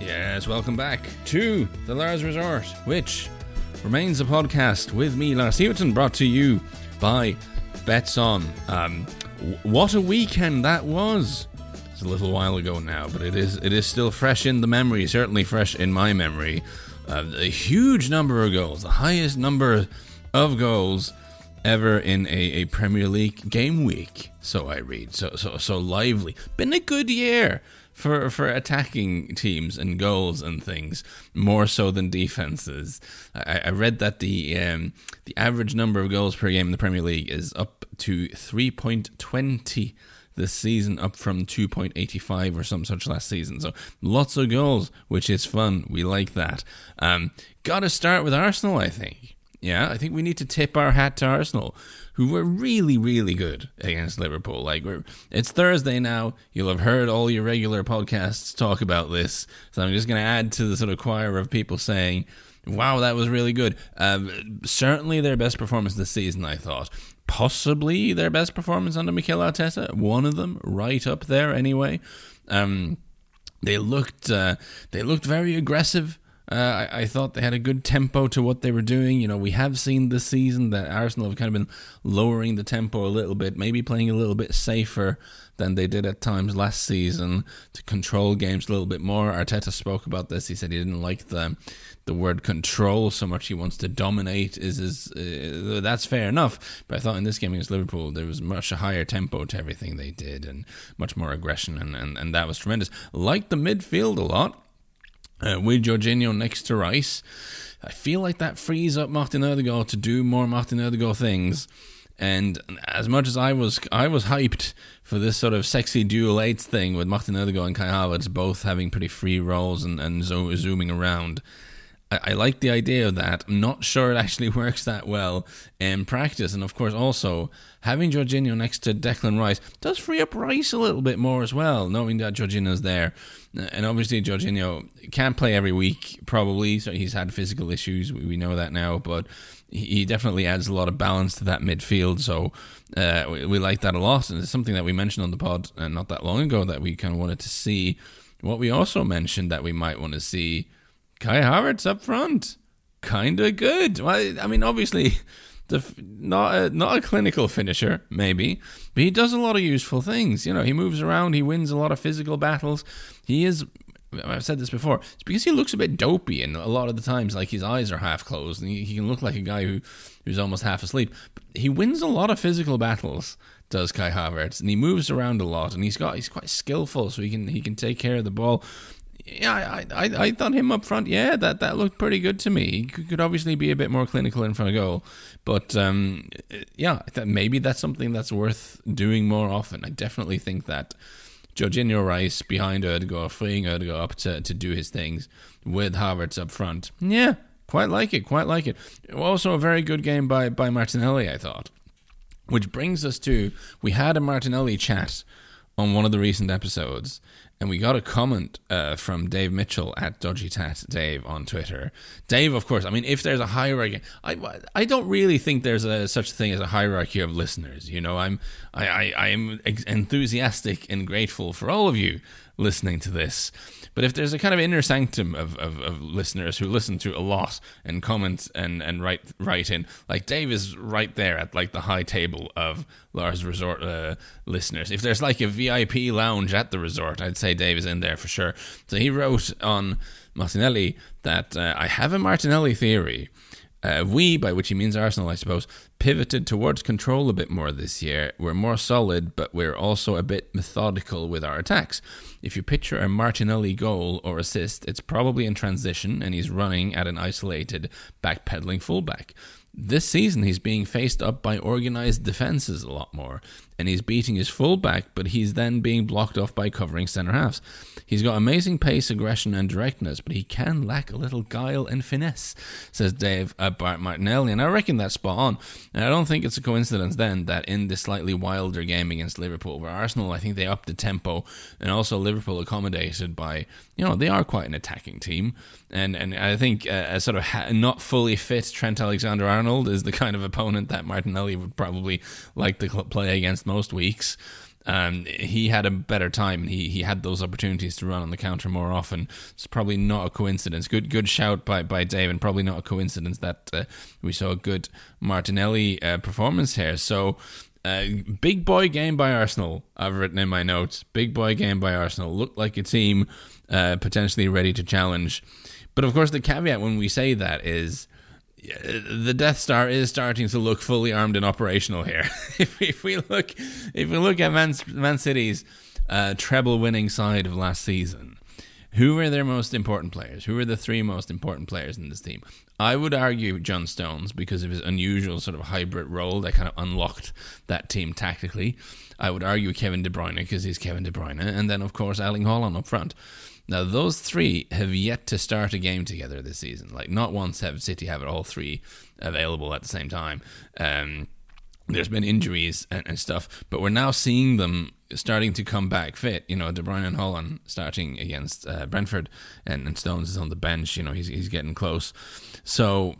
Yes, welcome back to the Lars Resort, which remains a podcast with me, Lars Sivertsen, brought to you by Betsson. Um, what a weekend that was! It's a little while ago now, but it is it is still fresh in the memory. Certainly fresh in my memory. Uh, a huge number of goals, the highest number of goals ever in a, a Premier League game week. So I read. So so so lively. Been a good year for for attacking teams and goals and things more so than defenses. I, I read that the um, the average number of goals per game in the Premier League is up to three point twenty this season, up from two point eighty five or some such last season. So lots of goals, which is fun. We like that. Um, Got to start with Arsenal, I think. Yeah, I think we need to tip our hat to Arsenal, who were really, really good against Liverpool. Like, it's Thursday now. You'll have heard all your regular podcasts talk about this. So I'm just going to add to the sort of choir of people saying, wow, that was really good. Um, certainly their best performance this season, I thought. Possibly their best performance under Mikel Arteta. One of them, right up there anyway. Um, they looked uh, they looked very aggressive. Uh, I, I, thought they had a good tempo to what they were doing. You know, we have seen this season that Arsenal have kind of been lowering the tempo a little bit, maybe playing a little bit safer than they did at times last season to control games a little bit more. Arteta spoke about this. He said he didn't like the the word control so much. He wants to dominate. Is is uh, that's fair enough. But I thought in this game against Liverpool there was much a higher tempo to everything they did and much more aggression and and, and that was tremendous. Like the midfield a lot uh, with Jorginho next to Rice. I feel like that frees up Martin Odegaard to do more Martin Odegaard things. And as much as I was, I was hyped for this sort of sexy dual eights thing with Martin Odegaard and Kai Havertz both having pretty free roles and, and zo- zooming around. I, like the idea of that. I'm not sure it actually works that well in practice. And of course, also having Jorginho next to Declan Rice does free up Rice a little bit more as well, knowing that Jorginho's there. And obviously, Jorginho can't play every week, probably. So he's had physical issues. We know that now. But he definitely adds a lot of balance to that midfield. So uh, we, like that a lot. And it's something that we mentioned on the pod uh, not that long ago that we kind of wanted to see. What we also mentioned that we might want to see Kai Havertz up front. Kind of good. Well, I mean, obviously. The, not a, not a clinical finisher, maybe, but he does a lot of useful things. You know, he moves around, he wins a lot of physical battles. He is I've said this before. It's because he looks a bit dopey, and a lot of the times, like his eyes are half closed, and he, he can look like a guy who who's almost half asleep. But he wins a lot of physical battles, does Kai Havertz, and he moves around a lot, and he's got he's quite skillful, so he can he can take care of the ball. Yeah, I, I, I thought him up front. Yeah, that, that looked pretty good to me. He could obviously be a bit more clinical in front of goal, but um, yeah, maybe that's something that's worth doing more often. I definitely think that Jorginho Rice behind Odegaard, freeing Odegaard up to, to do his things with Havertz up front. Yeah, quite like it, quite like it. Also, a very good game by, by Martinelli, I thought. Which brings us to we had a Martinelli chat on one of the recent episodes, and we got a comment uh, from Dave Mitchell at Dodgy Tat Dave on Twitter. Dave, of course, I mean, if there's a hierarchy, I, I don't really think there's a, such a thing as a hierarchy of listeners. You know, I'm I, I I'm enthusiastic and grateful for all of you listening to this. But if there's a kind of inner sanctum of, of, of, listeners who listen to a lot and comment and, and write write in, like Dave is right there at like the high table of Lars Resort uh, listeners. If there's like a VIP lounge at the resort, I'd say Dave is in there for sure. So he wrote on Martinelli that uh, I have a Martinelli theory uh, we, by which he means Arsenal, I suppose, pivoted towards control a bit more this year. We're more solid, but we're also a bit methodical with our attacks. If you picture a Martinelli goal or assist, it's probably in transition and he's running at an isolated backpedaling fullback. This season, he's being faced up by organised defences a lot more, and he's beating his fullback, but he's then being blocked off by covering centre halves. He's got amazing pace, aggression, and directness, but he can lack a little guile and finesse, says Dave Bart Martinelli, and I reckon that's spot on. And I don't think it's a coincidence then that in this slightly wilder game against Liverpool, where Arsenal, I think they upped the tempo, and also Liverpool accommodated by, you know, they are quite an attacking team, and and I think uh, a sort of ha- not fully fit Trent Alexander Arnold is the kind of opponent that Martinelli would probably like to play against most weeks. Um, he had a better time. He he had those opportunities to run on the counter more often. It's probably not a coincidence. Good good shout by by Dave, and probably not a coincidence that uh, we saw a good Martinelli uh, performance here. So. Uh, big boy game by Arsenal. I've written in my notes. Big boy game by Arsenal. Looked like a team uh, potentially ready to challenge. But of course, the caveat when we say that is the Death Star is starting to look fully armed and operational here. if, if, we look, if we look at Man, Man City's uh, treble-winning side of last season, who were their most important players? Who were the three most important players in this team? I would argue John Stones because of his unusual sort of hybrid role that kind of unlocked that team tactically. I would argue Kevin De Bruyne because he's Kevin De Bruyne, and then of course Erling Haaland up front. Now, those three have yet to start a game together this season. Like, not once have City have it all three available at the same time. Um, there's been injuries and, and, stuff, but we're now seeing them starting to come back fit. You know, De Bruyne and Haaland starting against uh, Brentford, and, and, Stones is on the bench. You know, he's he's getting close. So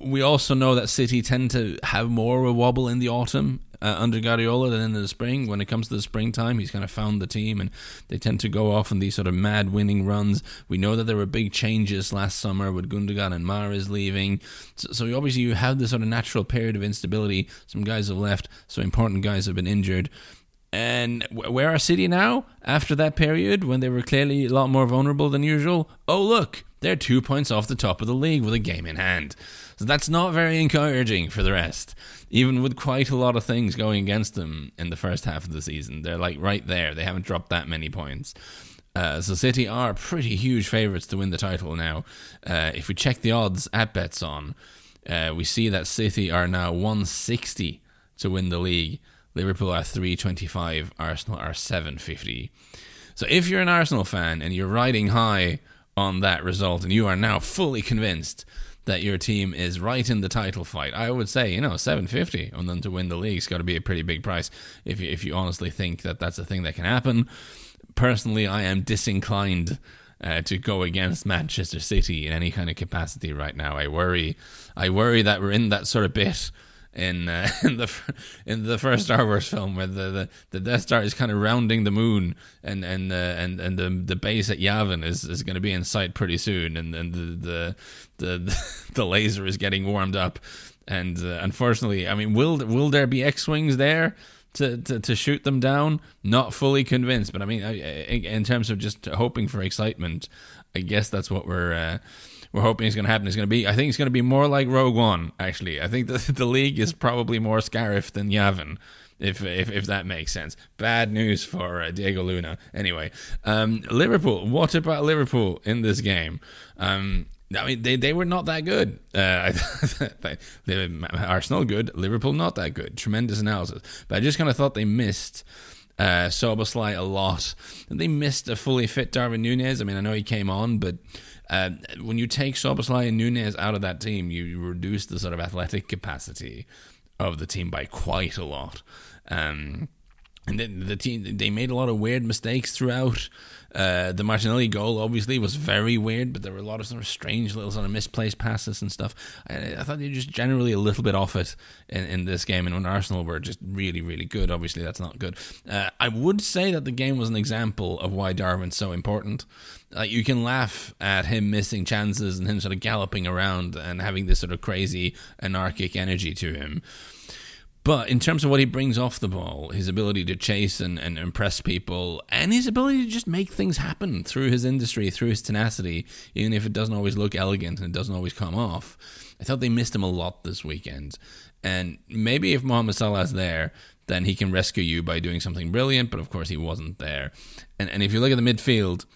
we also know that City tend to have more of a wobble in the autumn uh, under Guardiola than in the spring. When it comes to the springtime, he's kind of found the team, and they tend to go off on these sort of mad winning runs. We know that there were big changes last summer with Gundogan and Mahrez leaving, so, so obviously you have this sort of natural period of instability. Some guys have left, so important guys have been injured. And where are City now after that period when they were clearly a lot more vulnerable than usual? Oh, look, they're two points off the top of the league with a game in hand. So that's not very encouraging for the rest even with quite a lot of things going against them in the first half of the season. They're like right there. They haven't dropped that many points. Uh, so City are pretty huge favourites to win the title now. Uh, if we check the odds at Betsson, uh, we see that City are now 160 to win the league. Liverpool are 325. Arsenal are 750. So if you're an Arsenal fan and you're riding high on that result and you are now fully convinced that your team is right in the title fight. I would say, you know, 750 on them to win the league's got to be a pretty big price if you, if you honestly think that that's a thing that can happen. Personally, I am disinclined uh, to go against Manchester City in any kind of capacity right now. I worry, I worry that we're in that sort of bit in uh, in the in the first Star Wars film where the, the, the Death Star is kind of rounding the moon and and uh, and and the the base at Yavin is, is going to be in sight pretty soon and and the the the, the laser is getting warmed up. And uh, unfortunately I mean will will there be X-wings there to, to, to shoot them down? Not fully convinced but I mean in terms of just hoping for excitement I guess that's what we're uh, we're hoping is going to happen is going to be. I think it's going to be more like Rogue One. Actually, I think the league is probably more Scarif than Yavin. If, if, if that makes sense. Bad news for uh, Diego Luna. Anyway, um, Liverpool. What about Liverpool in this game? Um, I mean, they, they were not that good. Uh, Arsenal good, Liverpool not that good. Tremendous analysis, but I just kind of thought they missed uh, Szoboszlai a lot. And they missed a fully fit Darwin Nunez. I mean, I know he came on, but uh, when you take Szoboszlai and Nunez out of that team, you reduce the sort of athletic capacity of the team by quite a lot. Um, and the team they made a lot of weird mistakes throughout. Uh, the Martinelli goal obviously was very weird, but there were a lot of sort of strange little sort of misplaced passes and stuff. I, I thought they were just generally a little bit off it in, in this game, and when Arsenal were just really, really good, obviously that's not good. Uh, I would say that the game was an example of why Darwin's so important. Like you can laugh at him missing chances and him sort of galloping around and having this sort of crazy anarchic energy to him. But in terms of what he brings off the ball, his ability to chase and, and impress people, and his ability to just make things happen through his industry, through his tenacity, even if it doesn't always look elegant and it doesn't always come off, I thought they missed him a lot this weekend. And maybe if Mohamed Salah's there, then he can rescue you by doing something brilliant, but of course he wasn't there. And, and if you look at the midfield,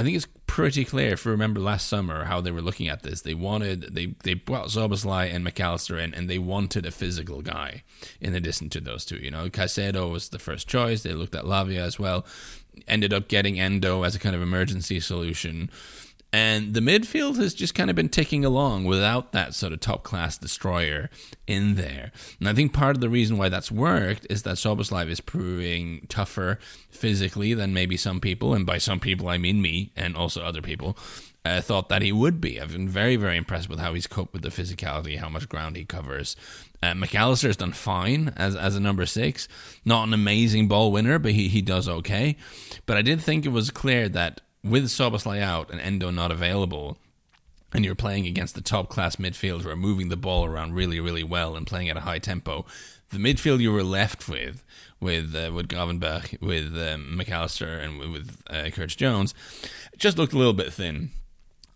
I think it's pretty clear if you remember last summer how they were looking at this. They wanted they they brought Szoboszlai and Mac Allister in, and they wanted a physical guy in addition to those two. You know, Caicedo was the first choice. They looked at Lavia as well. Ended up getting Endo as a kind of emergency solution. And the midfield has just kind of been ticking along without that sort of top class destroyer in there. And I think part of the reason why that's worked is that Szoboszlai is proving tougher physically than maybe some people, and by some people I mean me and also other people. uh, thought that he would be. I've been very, very impressed with how he's coped with the physicality, how much ground he covers. Uh, Mac Allister's done fine as as a number six. Not an amazing ball winner, but he, he does okay. But I did think it was clear that with Szoboszlai out and Endo not available, and you're playing against the top class midfield who are moving the ball around really, really well and playing at a high tempo, the midfield you were left with, with uh, with Gravenberch, with um, Mac Allister, and with, uh, Jones, just looked a little bit thin.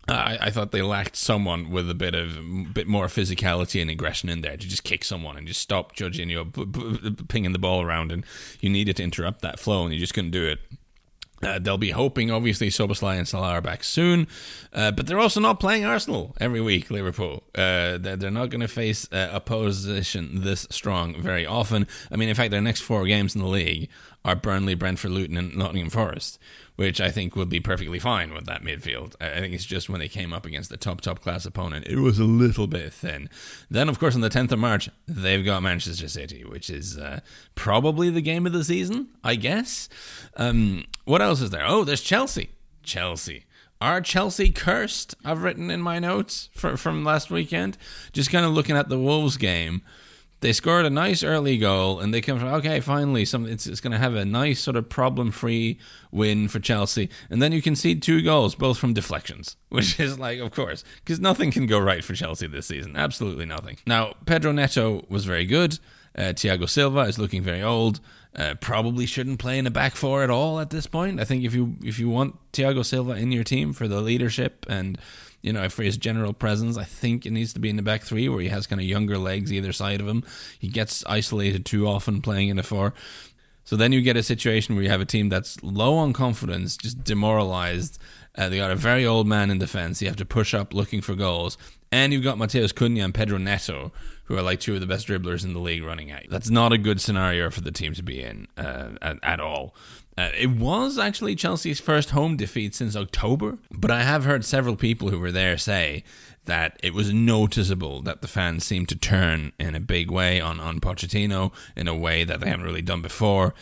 I, I, thought they lacked someone with a bit of bit more physicality and aggression in there to just kick someone and just stop p- p- pinging the ball around, and you needed to interrupt that flow, and you just couldn't do it. Uh, they'll be hoping, obviously, Szoboszlai and Salah are back soon, uh, but they're also not playing Arsenal every week, Liverpool. Uh, they're, they're, not going to face uh, opposition this strong very often. I mean, in fact, their next four games in the league are Burnley, Brentford, Luton, and Nottingham Forest, which I think would be perfectly fine with that midfield. I think it's just when they came up against the top, top class opponent, it was a little bit thin. Then, of course, on the 10th of March, they've got Manchester City, which is uh, probably the game of the season, I guess. Um, what else is there? Oh, there's Chelsea. Chelsea. Are Chelsea cursed? I've written in my notes for, from last weekend. Just kind of looking at the Wolves game they scored a nice early goal and they come from okay finally some it's, it's going to have a nice sort of problem free win for chelsea and then you concede two goals both from deflections which is like of course because nothing can go right for chelsea this season absolutely nothing now pedro neto was very good uh, Thiago Silva is looking very old. Uh, probably shouldn't play in a back four at all at this point. I think if you if you want Thiago Silva in your team for the leadership and you know, for his general presence, I think it needs to be in the back three where he has kind of younger legs either side of him. He gets isolated too often playing in a four. So then you get a situation where you have a team that's low on confidence, just demoralized. Uh, they got a very old man in defense. You have to push up looking for goals. And you've got Matheus Cunha and Pedro Neto, who are like two of the best dribblers in the league running at you. That's not a good scenario for the team to be in uh, at, at all. Uh, it was actually Chelsea's first home defeat since October, but I have heard several people who were there say that it was noticeable that the fans seemed to turn in a big way on, on Pochettino in a way that they haven't really done before.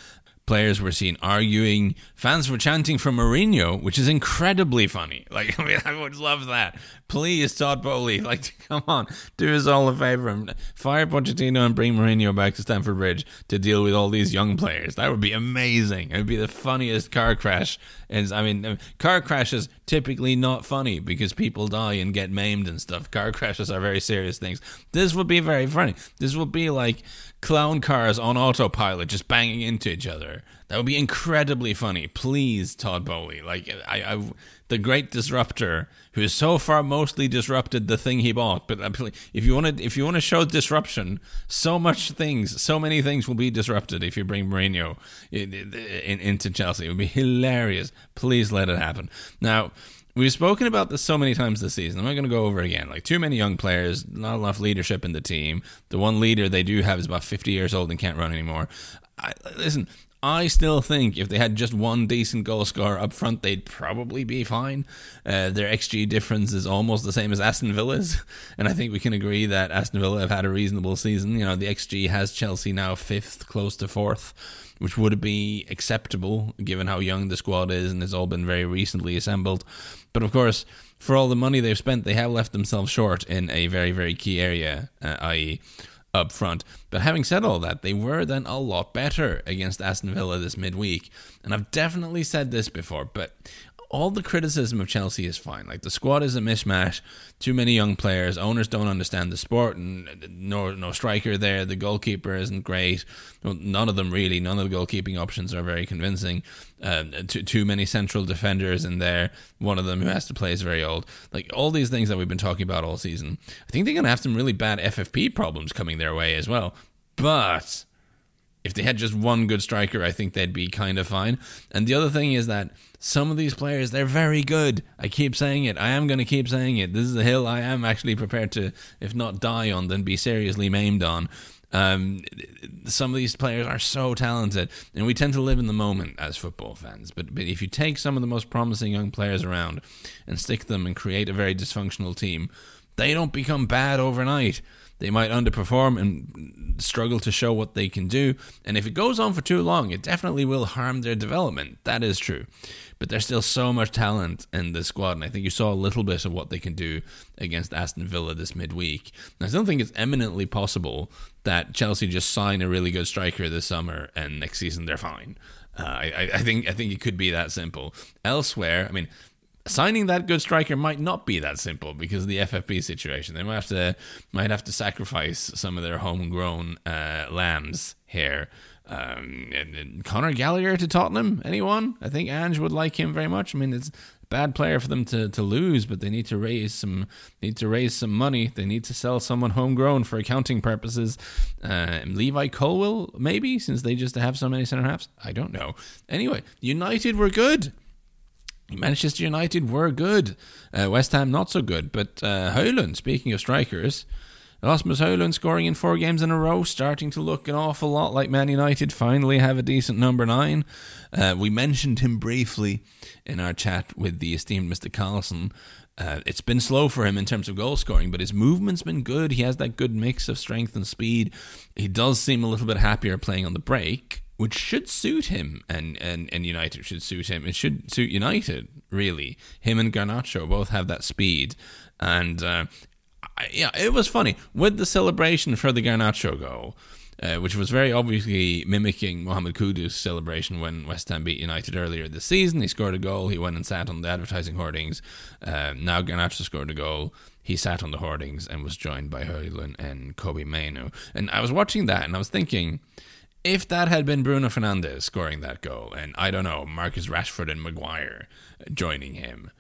Players were seen arguing. Fans were chanting for Mourinho, which is incredibly funny. Like, I mean, I would love that. Please, Todd Boehly, like, come on, do us all a favor and fire Pochettino and bring Mourinho back to Stamford Bridge to deal with all these young players. That would be amazing. It would be the funniest car crash. And I mean, car crashes typically not funny because people die and get maimed and stuff. Car crashes are very serious things. This would be very funny. This would be like clown cars on autopilot just banging into each other. That would be incredibly funny. Please, Todd Boehly. Like I, I the great disruptor who has so far mostly disrupted the thing he bought. But uh, if you want to, if you want to show disruption, so much things, so many things will be disrupted if you bring Mourinho in, in, into Chelsea. It would be hilarious. Please let it happen. Now. We've spoken about this so many times this season. I'm not going to go over again. Like too many young players, not enough leadership in the team. The one leader they do have is about 50 years old and can't run anymore. I, listen, I still think if they had just one decent goal scorer up front, they'd probably be fine. Uh, their XG difference is almost the same as Aston Villa's, and I think we can agree that Aston Villa have had a reasonable season. You know, the XG has Chelsea now fifth, close to fourth, which would be acceptable given how young the squad is and it's all been very recently assembled. But of course, for all the money they've spent, they have left themselves short in a very, very key area, uh, i.e., up front. But having said all that, they were then a lot better against Aston Villa this midweek. And I've definitely said this before, but all the criticism of Chelsea is fine. Like the squad is a mishmash, too many young players, owners don't understand the sport, and no no striker there. The goalkeeper isn't great. None of them really. None of the goalkeeping options are very convincing. Uh, too too many central defenders in there. One of them who has to play is very old. Like all these things that we've been talking about all season. I think they're gonna have some really bad FFP problems coming their way as well. But if they had just one good striker, I think they'd be kind of fine. And the other thing is that some of these players, they're very good. I keep saying it. I am going to keep saying it. This is a hill I am actually prepared to, if not die on, then be seriously maimed on. Um, some of these players are so talented, and we tend to live in the moment as football fans. But, but if you take some of the most promising young players around and stick them and create a very dysfunctional team, They don't become bad overnight. They might underperform and struggle to show what they can do. And if it goes on for too long, it definitely will harm their development. That is true. But there's still so much talent in the squad. And I think you saw a little bit of what they can do against Aston Villa this midweek. And I still think it's eminently possible that Chelsea just sign a really good striker this summer and next season they're fine. Uh, I, I think I think it could be that simple. Elsewhere, I mean, signing that good striker might not be that simple because of the FFP situation. They might have to might have to sacrifice some of their homegrown uh, lambs here. Um, and, and Conor Gallagher to Tottenham. Anyone? I think Ange would like him very much. I mean, it's a bad player for them to, to lose, but they need to raise some need to raise some money. They need to sell someone homegrown for accounting purposes. Uh, Levi Colwill, maybe, since they just have so many center halves. I don't know. Anyway, United were good. Manchester United were good. Uh, West Ham not so good. But uh, speaking of strikers, Rasmus Højlund scoring in four games in a row, starting to look an awful lot like Man United finally have a decent number nine. Uh, we mentioned him briefly in our chat with the esteemed Mr. Carlson. Uh, it's been slow for him in terms of goal scoring, but his movement's been good. He has that good mix of strength and speed. He does seem a little bit happier playing on the break, which should suit him and, and, and United should suit him. It should suit United, really. Him and Garnacho both have that speed. And uh, yeah, it was funny. With the celebration for the Garnacho goal, uh, which was very obviously mimicking Mohamed Kudus' celebration when West Ham beat United earlier this season. He scored a goal. He went and sat on the advertising hoardings. Uh, now Garnacho scored a goal. He sat on the hoardings and was joined by Højlund and Kobbie Mainoo. And I was watching that and I was thinking – if that had been Bruno Fernandes scoring that goal, and I don't know, Marcus Rashford and Maguire joining him,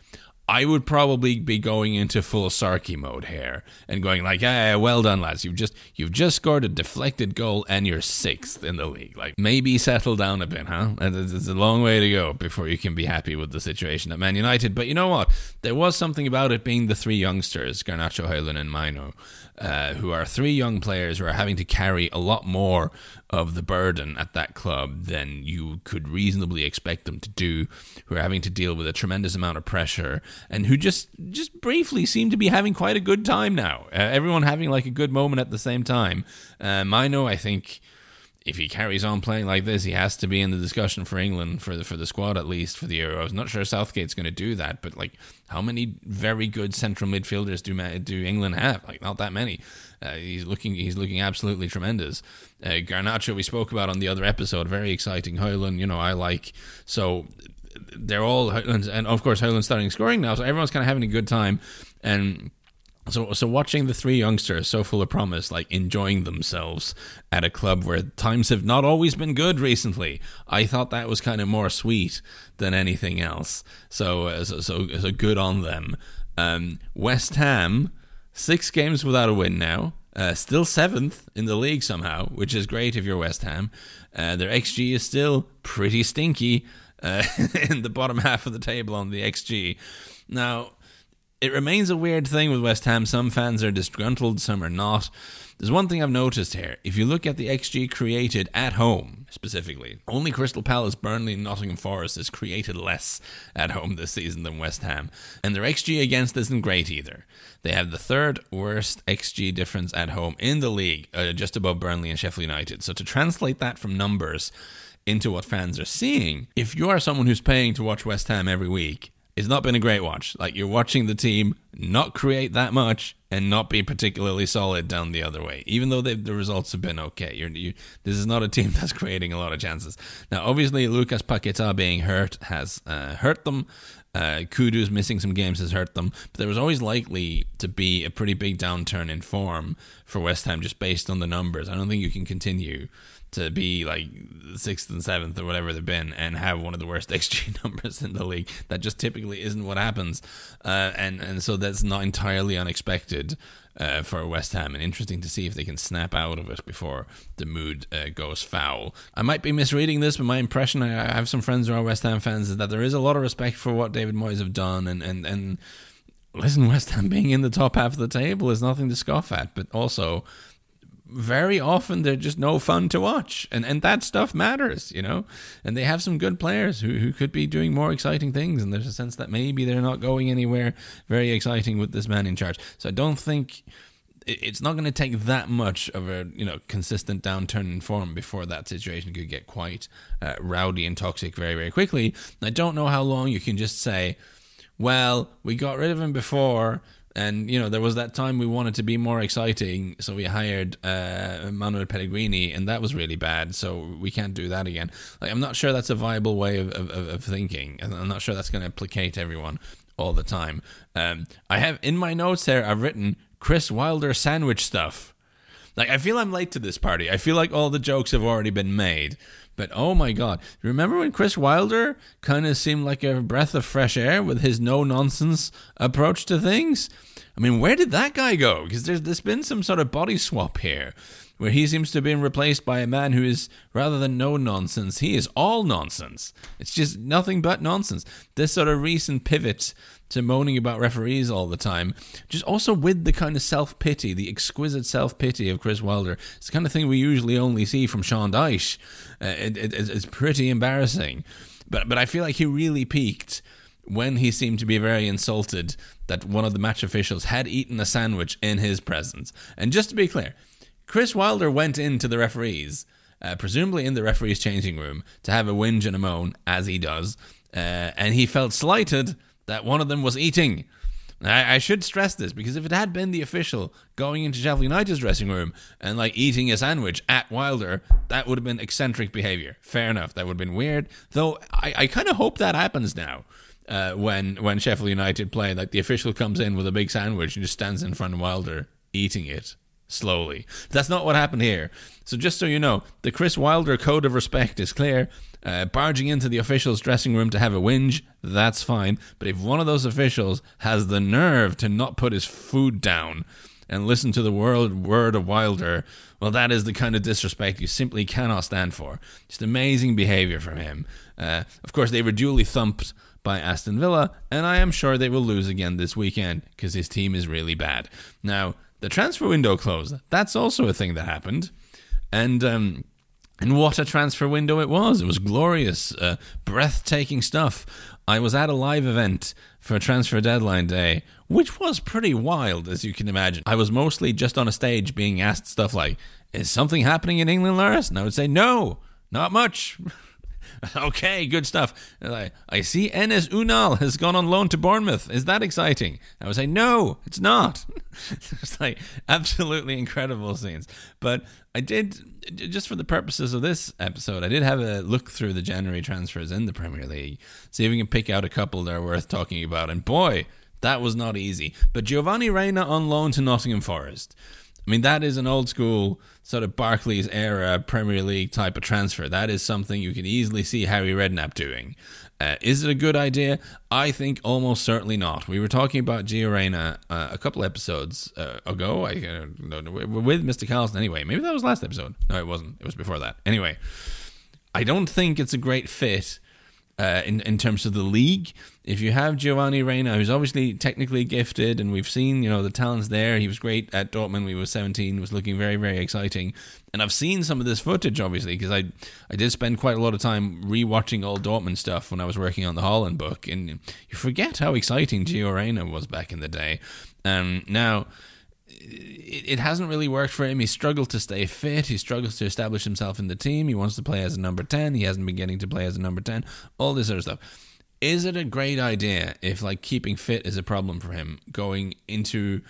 I would probably be going into full Sarky mode here and going like, "Yeah, well done, lads. You've just you've just scored a deflected goal and you're sixth in the league. Like maybe settle down a bit, huh? It's a long way to go before you can be happy with the situation at Man United. But you know what? There was something about it being the three youngsters, Garnacho, Højlund, and Mainoo, uh, who are three young players who are having to carry a lot more of the burden at that club than you could reasonably expect them to do, who are having to deal with a tremendous amount of pressure, and who just just briefly seem to be having quite a good time now. Uh, everyone having like a good moment at the same time. Uh, Mainoo, I think if he carries on playing like this, he has to be in the discussion for England for the for the squad at least for the Euros. Not sure Southgate's going to do that, but like, how many very good central midfielders do do England have? Like, not that many. Uh, he's looking he's looking absolutely tremendous. Uh, Garnacho we spoke about on the other episode, very exciting. Højlund, you know, I like so they're all and of course Højlund starting scoring now, so everyone's kind of having a good time and so, so watching the three youngsters so full of promise, like enjoying themselves at a club where times have not always been good recently, I thought that was kind of more sweet than anything else. So, uh, so, so, so good on them. Um, West Ham, six games without a win now. Uh, still seventh in the league somehow, which is great if you're West Ham. Uh, their XG is still pretty stinky uh, in the bottom half of the table on the XG. Now, it remains a weird thing with West Ham. Some fans are disgruntled, some are not. There's one thing I've noticed here. If you look at the XG created at home, specifically, only Crystal Palace, Burnley, and Nottingham Forest has created less at home this season than West Ham. And their XG against isn't great either. They have the third worst XG difference at home in the league, uh, just above Burnley and Sheffield United. So to translate that from numbers into what fans are seeing, if you are someone who's paying to watch West Ham every week, it's not been a great watch. Like you're watching the team not create that much and not be particularly solid down the other way. Even though the results have been okay, you're, you, this is not a team that's creating a lot of chances. Now, obviously, Lucas Paqueta being hurt has uh, hurt them. Uh, Kudus missing some games has hurt them, but there was always likely to be a pretty big downturn in form for West Ham just based on the numbers. I don't think you can continue to be like sixth and seventh or whatever they've been and have one of the worst XG numbers in the league. That just typically isn't what happens, uh, and and so that's not entirely unexpected. Uh, for West Ham, and interesting to see if they can snap out of it before the mood uh, goes foul. I might be misreading this, but my impression, I, I have some friends who are West Ham fans, is that there is a lot of respect for what David Moyes have done, and and and listen, West Ham being in the top half of the table is nothing to scoff at, but also very often they're just no fun to watch. And and that stuff matters, you know? And they have some good players who, who could be doing more exciting things. And there's a sense that maybe they're not going anywhere very exciting with this man in charge. So I don't think it's not going to take that much of a you know consistent downturn in form before that situation could get quite uh, rowdy and toxic very very quickly. I don't know how long you can just say, well, we got rid of him before. And you know there was that time we wanted to be more exciting, so we hired uh, Manuel Pellegrini, and that was really bad. So we can't do that again. Like I'm not sure that's a viable way of, of, of thinking, and I'm not sure that's going to placate everyone all the time. Um, I have in my notes there, I've written Chris Wilder sandwich stuff. Like I feel I'm late to this party. I feel like all the jokes have already been made. But oh my god, remember when Chris Wilder kind of seemed like a breath of fresh air with his no nonsense approach to things? I mean, where did that guy go? Because there's, there's been some sort of body swap here where he seems to have been replaced by a man who is, rather than no nonsense, he is all nonsense. It's just nothing but nonsense. This sort of recent pivot to moaning about referees all the time, just also with the kind of self pity, the exquisite self pity of Chris Wilder. It's the kind of thing we usually only see from Sean Dyche. Uh, it, it, it's pretty embarrassing. But, but I feel like he really peaked when he seemed to be very insulted that one of the match officials had eaten a sandwich in his presence. And just to be clear, Chris Wilder went into the referees, uh, presumably in the referees' changing room, to have a whinge and a moan, as he does, uh, and he felt slighted that one of them was eating. I, I, should stress this because if it had been the official going into Sheffield United's dressing room and like eating a sandwich at Wilder, that would have been eccentric behaviour. Fair enough, that would have been weird. Though I, I kind of hope that happens now. Uh, when when Sheffield United play, like the official comes in with a big sandwich and just stands in front of Wilder eating it slowly. That's not what happened here. So just so you know, the Chris Wilder code of respect is clear. Uh, barging into the official's dressing room to have a whinge, that's fine. But if one of those officials has the nerve to not put his food down and listen to the world word of Wilder, well, that is the kind of disrespect you simply cannot stand for. Just amazing behaviour from him. Uh, of course, they were duly thumped by Aston Villa, and I am sure they will lose again this weekend because his team is really bad. Now, the transfer window closed. That's also a thing that happened. And um, and what a transfer window it was. It was glorious, uh, breathtaking stuff. I was at a live event for a transfer deadline day, which was pretty wild, as you can imagine. I was mostly just on a stage being asked stuff like, Is something happening in England, Lars? And I would say, No, not much. okay, good stuff. I, I see Enes Ünal has gone on loan to Bournemouth. Is that exciting? I would say, no, it's not. it's like absolutely incredible scenes. But I did, just for the purposes of this episode, I did have a look through the January transfers in the Premier League, see if we can pick out a couple that are worth talking about. And boy, that was not easy. But Giovanni Reyna on loan to Nottingham Forest. I mean, that is an old school sort of Barclays era Premier League type of transfer. That is something you can easily see Harry Redknapp doing. Uh, is it a good idea? I think almost certainly not. We were talking about Gio Reyna uh, a couple episodes uh, ago. I, uh, with Mr. Carlson anyway. Maybe that was last episode. No, it wasn't. It was before that. Anyway, I don't think it's a great fit uh, in in terms of the league. If you have Giovanni Reyna, who's obviously technically gifted, and we've seen you know the talents there. He was great at Dortmund. We were seventeen. Was looking very very exciting. And I've seen some of this footage obviously because I I did spend quite a lot of time rewatching all Dortmund stuff when I was working on the Haaland book, and you forget how exciting Gio Reyna was back in the day. Um, now it, it hasn't really worked for him. He struggled to stay fit. He struggles to establish himself in the team. He wants to play as a number 10. He hasn't been getting to play as a number 10. All this sort of stuff. Is it a great idea if like keeping fit is a problem for him going into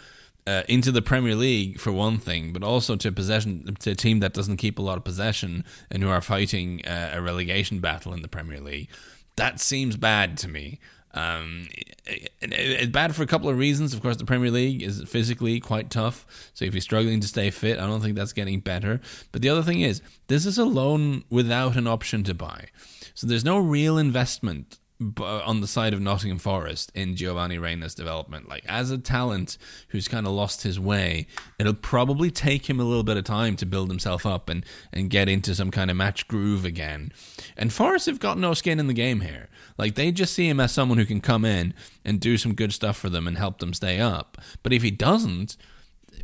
uh, into the Premier League for one thing, but also to possession to a team that doesn't keep a lot of possession and who are fighting uh, a relegation battle in the Premier League? That seems bad to me. Um, it, it, it's bad for a couple of reasons. Of course, the Premier League is physically quite tough. So if you're struggling to stay fit, I don't think that's getting better. But the other thing is, this is a loan without an option to buy. So there's no real investment Uh, on the side of Nottingham Forest in Giovanni Reyna's development. Like as a talent who's kind of lost his way, it'll probably take him a little bit of time to build himself up and and get into some kind of match groove again. And Forest have got no skin in the game here. Like they just see him as someone who can come in and do some good stuff for them and help them stay up. But if he doesn't,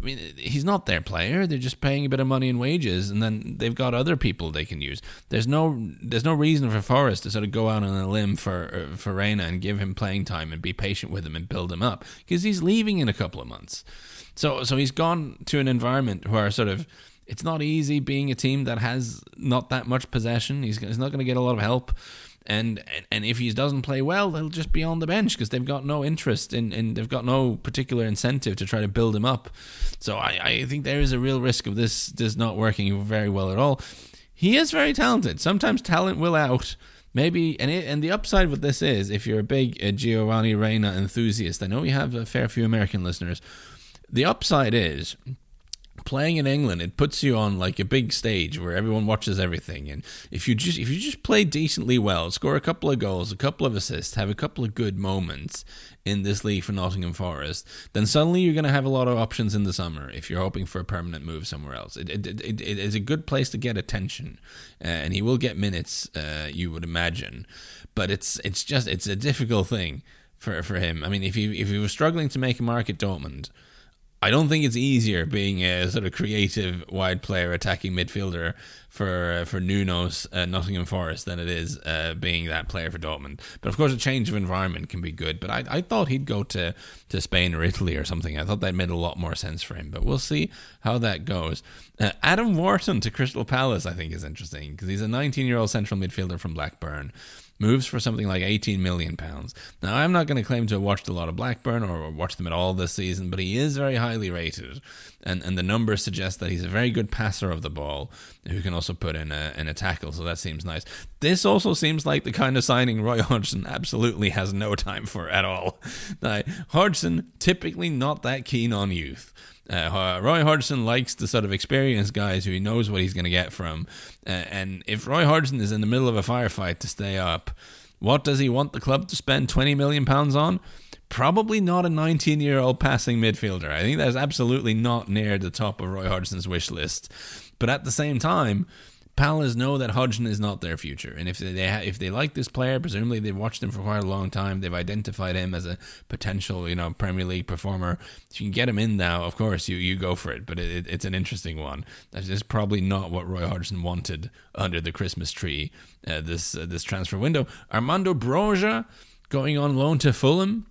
I mean, he's not their player. They're just paying a bit of money in wages, and then they've got other people they can use. There's no there's no reason for Forest to sort of go out on a limb for uh, for Reyna and give him playing time and be patient with him and build him up because he's leaving in a couple of months. So so he's gone to an environment where sort of it's not easy being a team that has not that much possession. He's, he's not going to get a lot of help. And, and, if he doesn't play well, he'll just be on the bench because they've got no interest in, in they've got no particular incentive to try to build him up. So I, I think there is a real risk of this this not working very well at all. He is very talented. Sometimes talent will out. Maybe and it, and the upside with this is if you're a big uh, Giovanni Reyna enthusiast, I know we have a fair few American listeners. The upside is playing in England, it puts you on like a big stage where everyone watches everything. And if you just if you just play decently well, score a couple of goals, a couple of assists, have a couple of good moments in this league for Nottingham Forest, then suddenly you're going to have a lot of options in the summer if you're hoping for a permanent move somewhere else. It, it, it, it is a good place to get attention, uh, and he will get minutes, uh, you would imagine. But it's it's just it's a difficult thing for for him. I mean, if he if he was struggling to make a mark at Dortmund I don't think it's easier being a sort of creative wide player attacking midfielder for uh, for Nuno's uh, Nottingham Forest than it is uh, being that player for Dortmund. But of course, a change of environment can be good. But I, I thought he'd go to, to Spain or Italy or something. I thought that made a lot more sense for him. But we'll see how that goes. Uh, Adam Wharton to Crystal Palace, I think, is interesting because he's a 19 year old central midfielder from Blackburn moves for something like 18 million pounds. Now, I'm not going to claim to have watched a lot of Blackburn or watched them at all this season, but he is very highly rated, and and the numbers suggest that he's a very good passer of the ball who can also put in a in a tackle. So that seems nice. This also seems like the kind of signing Roy Hodgson absolutely has no time for at all. Now, Hodgson typically not that keen on youth. Uh, Roy Hodgson likes the sort of experienced guys who he knows what he's going to get from. Uh, and if Roy Hodgson is in the middle of a firefight to stay up, what does he want the club to spend twenty million pounds on? Probably not a 19 year old passing midfielder. I think that's absolutely not near the top of Roy Hodgson's wish list. But at the same time, Palace know that Hodgson is not their future, and if they if they like this player, presumably they've watched him for quite a long time. They've identified him as a potential, you know, Premier League performer. If you can get him in now, of course you you go for it. But it, it's an interesting one. That is probably not what Roy Hodgson wanted under the Christmas tree. Uh, this uh, this transfer window. Armando Broja going on loan to Fulham.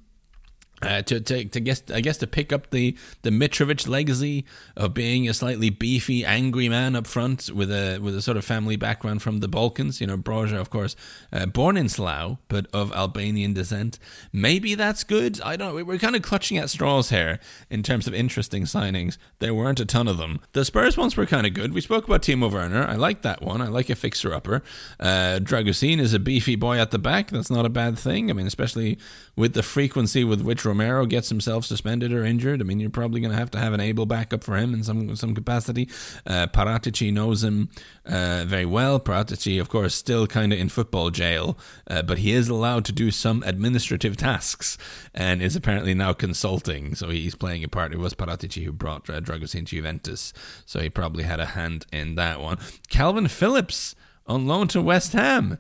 Uh, to, to, to guess, I guess to pick up the, the Mitrovic legacy of being a slightly beefy, angry man up front with a with a sort of family background from the Balkans. You know, Broja, of course, uh, born in Slough but of Albanian descent. Maybe that's good. I don't. We're kind of clutching at straws here in terms of interesting signings. There weren't a ton of them. The Spurs ones were kind of good. We spoke about Timo Werner. I like that one. I like a fixer upper. Uh, Dragusin is a beefy boy at the back. That's not a bad thing. I mean, especially with the frequency with which Romero gets himself suspended or injured, I mean, you're probably going to have to have an able backup for him in some some capacity. Uh, Paratici knows him uh, very well. Paratici, of course, still kind of in football jail, uh, but he is allowed to do some administrative tasks and is apparently now consulting. So he's playing a part. It was Paratici who brought uh, Dragos into Juventus, so he probably had a hand in that one. Calvin Phillips on loan to West Ham.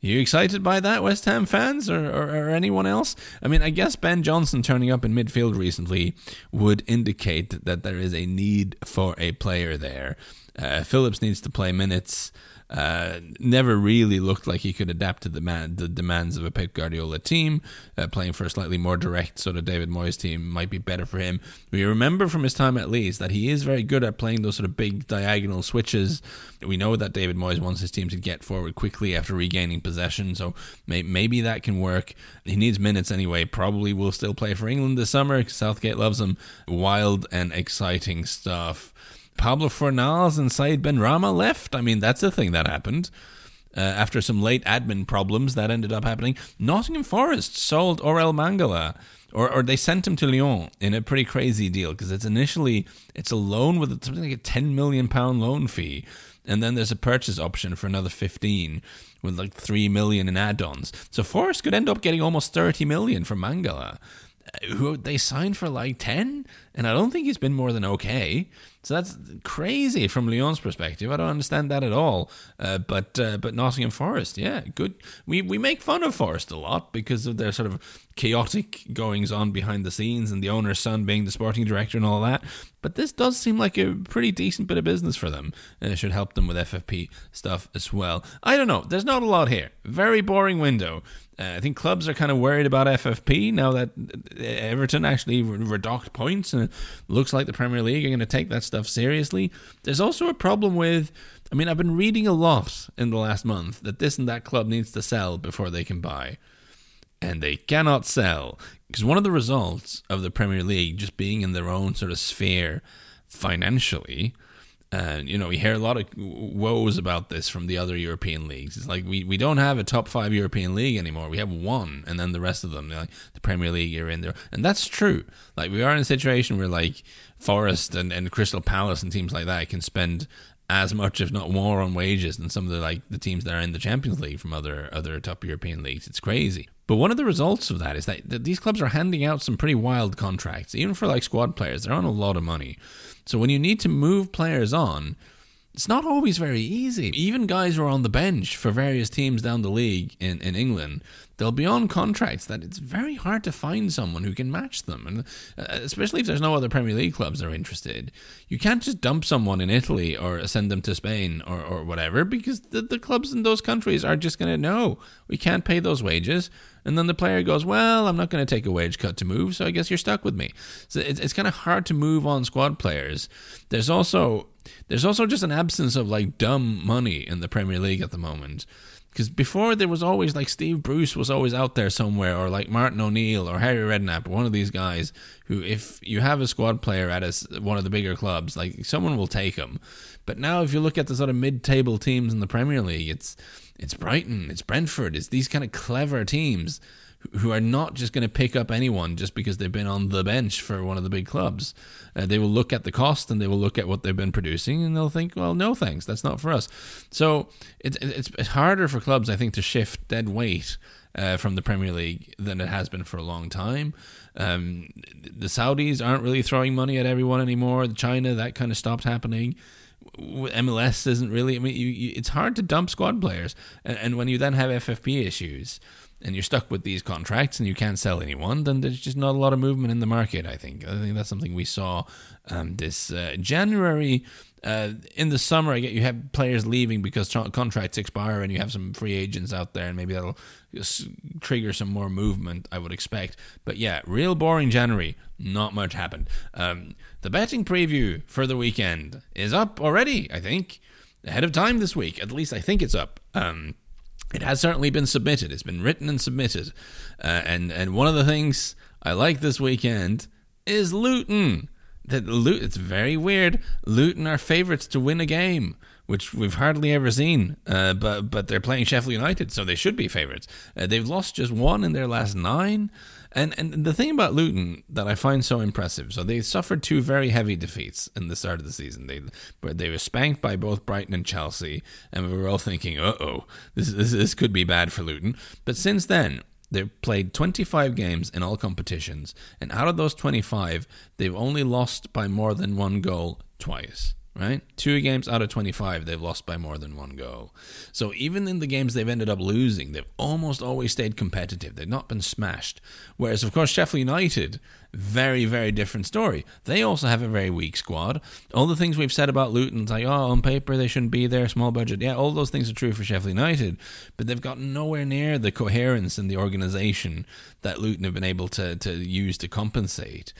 You excited by that, West Ham fans, or, or, or, anyone else? I mean, I guess Ben Johnson turning up in midfield recently would indicate that there is a need for a player there. Uh, Phillips needs to play minutes uh, never really looked like he could adapt to the, man, the demands of a Pep Guardiola team. Uh, playing for a slightly more direct sort of David Moyes team might be better for him. We remember from his time at Leeds that he is very good at playing those sort of big diagonal switches. We know that David Moyes wants his team to get forward quickly after regaining possession, so may, maybe that can work. He needs minutes anyway. Probably will still play for England this summer. Because Southgate loves him. Wild and exciting stuff. Pablo Fornals and Said Benrahma left. I mean, that's a thing that happened. Uh, after some late admin problems, that ended up happening. Nottingham Forest sold Orel Mangala, or, or they sent him to Lyon in a pretty crazy deal because it's initially it's a loan with something like a ten million pound loan fee, and then there's a purchase option for another fifteen with like three million in add-ons. So Forest could end up getting almost thirty million from Mangala who they signed for like 10 and I don't think he's been more than okay. So that's crazy from Lyon's perspective. I don't understand that at all. Uh, but uh, but Nottingham Forest, yeah, good. We we make fun of Forest a lot because of their sort of chaotic goings on behind the scenes and the owner's son being the sporting director and all that. But this does seem like a pretty decent bit of business for them, and it should help them with FFP stuff as well. I don't know. There's not a lot here. Very boring window. Uh, I think clubs are kind of worried about FFP now that Everton actually redocked points, and it looks like the Premier League are going to take that stuff seriously. There's also a problem with. I mean, I've been reading a lot in the last month that this and that club needs to sell before they can buy. And they cannot sell. Because one of the results of the Premier League just being in their own sort of sphere financially and you know, we hear a lot of woes about this from the other European leagues. It's like we, we don't have a top five European league anymore. We have one, and then the rest of them, like the Premier League, you're in there, and that's true. Like we are in a situation where like Forest and, and Crystal Palace and teams like that can spend as much, if not more, on wages than some of the like the teams that are in the Champions League from other other top European leagues. It's crazy. But one of the results of that is that, that these clubs are handing out some pretty wild contracts, even for like squad players. They're on a lot of money. So when you need to move players on, it's not always very easy. Even guys who are on the bench for various teams down the league in, in England, they'll be on contracts that it's very hard to find someone who can match them. And uh, especially if there's no other Premier League clubs that are interested. You can't just dump someone in Italy or send them to Spain or, or whatever because the, the clubs in those countries are just going to know we can't pay those wages. And then the player goes, Well, I'm not going to take a wage cut to move, so I guess you're stuck with me. So it's, it's kind of hard to move on squad players. There's also there's also just an absence of like dumb money in the Premier League at the moment. Because before there was always like Steve Bruce was always out there somewhere, or like Martin O'Neill or Harry Redknapp, one of these guys who, if you have a squad player at a, one of the bigger clubs, like someone will take him. But now, if you look at the sort of mid-table teams in the Premier League, it's it's Brighton, it's Brentford, it's these kind of clever teams who are not just going to pick up anyone just because they've been on the bench for one of the big clubs. Uh, they will look at the cost and they will look at what they've been producing and they'll think, well, no thanks, that's not for us. So it's it's harder for clubs, I think, to shift dead weight. Uh, from the Premier League than it has been for a long time. Um, the Saudis aren't really throwing money at everyone anymore. China, that kind of stopped happening. MLS isn't really. I mean, you, you, it's hard to dump squad players, and, and when you then have FFP issues, and you're stuck with these contracts and you can't sell anyone, then there's just not a lot of movement in the market. I think. I think that's something we saw um, this uh, January. Uh, in the summer, I get you have players leaving because contracts expire, and you have some free agents out there, and maybe that'll trigger some more movement. I would expect, but yeah, real boring January. Not much happened. Um, the betting preview for the weekend is up already. I think ahead of time this week. At least I think it's up. Um, it has certainly been submitted. It's been written and submitted. Uh, and and one of the things I like this weekend is Luton. That Luton, it's very weird. Luton are favourites to win a game, which we've hardly ever seen. Uh, but but they're playing Sheffield United, so they should be favourites. Uh, they've lost just one in their last nine. And and the thing about Luton that I find so impressive, so they suffered two very heavy defeats in the start of the season. They they were spanked by both Brighton and Chelsea, and we were all thinking, "Uh oh, this, this this could be bad for Luton." But since then, They've played 25 games in all competitions, and out of those 25, they've only lost by more than one goal twice right? Two games out of 25, they've lost by more than one goal. So even in the games they've ended up losing, they've almost always stayed competitive. They've not been smashed. Whereas, of course, Sheffield United, very, very different story. They also have a very weak squad. All the things we've said about Luton, like, oh, on paper they shouldn't be there, small budget. Yeah, all those things are true for Sheffield United, but they've got nowhere near the coherence and the organisation that Luton have been able to, to use to compensate.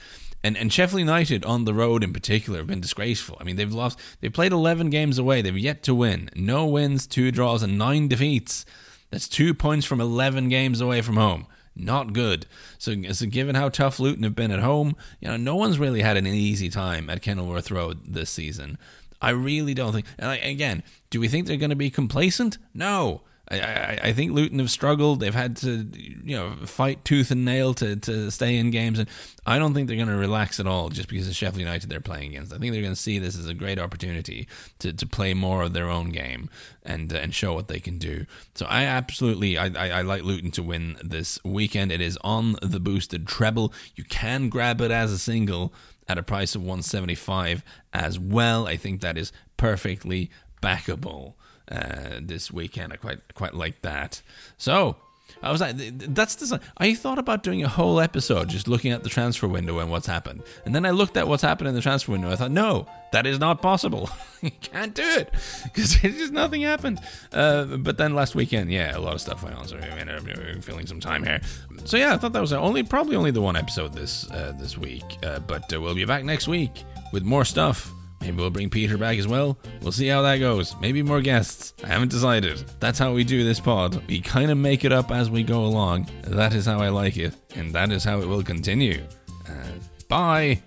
And and Sheffield United on the road in particular have been disgraceful. I mean, they've lost. They've played 11 games away. They've yet to win. No wins, two draws, and nine defeats. That's two points from 11 games away from home. Not good. So, so given how tough Luton have been at home, you know, no one's really had an easy time at Kenilworth Road this season. I really don't think. And I, again, do we think they're going to be complacent? No. I, I, think Luton have struggled. They've had to, you know, fight tooth and nail to, to stay in games, and I don't think they're going to relax at all just because of Sheffield United they're playing against. I think they're going to see this as a great opportunity to, to play more of their own game and uh, and show what they can do. So I absolutely I, I, I like Luton to win this weekend. It is on the boosted treble. You can grab it as a single at a price of 175 as well. I think that is perfectly backable uh, this weekend. I quite quite like that. So I was like, that's the. I thought about doing a whole episode just looking at the transfer window and what's happened, and then I looked at what's happened in the transfer window. I thought, no, that is not possible. you can't do it because just nothing happened. Uh, but then last weekend, yeah, a lot of stuff went on, so I ended up filling some time here. So yeah, I thought that was only probably only the one episode this uh, this week, uh, but uh, we'll be back next week with more stuff. Maybe we'll bring Peter back as well. We'll see how that goes. Maybe more guests. I haven't decided. That's how we do this pod. We kind of make it up as we go along. That is how I like it, and that is how it will continue. Uh, bye.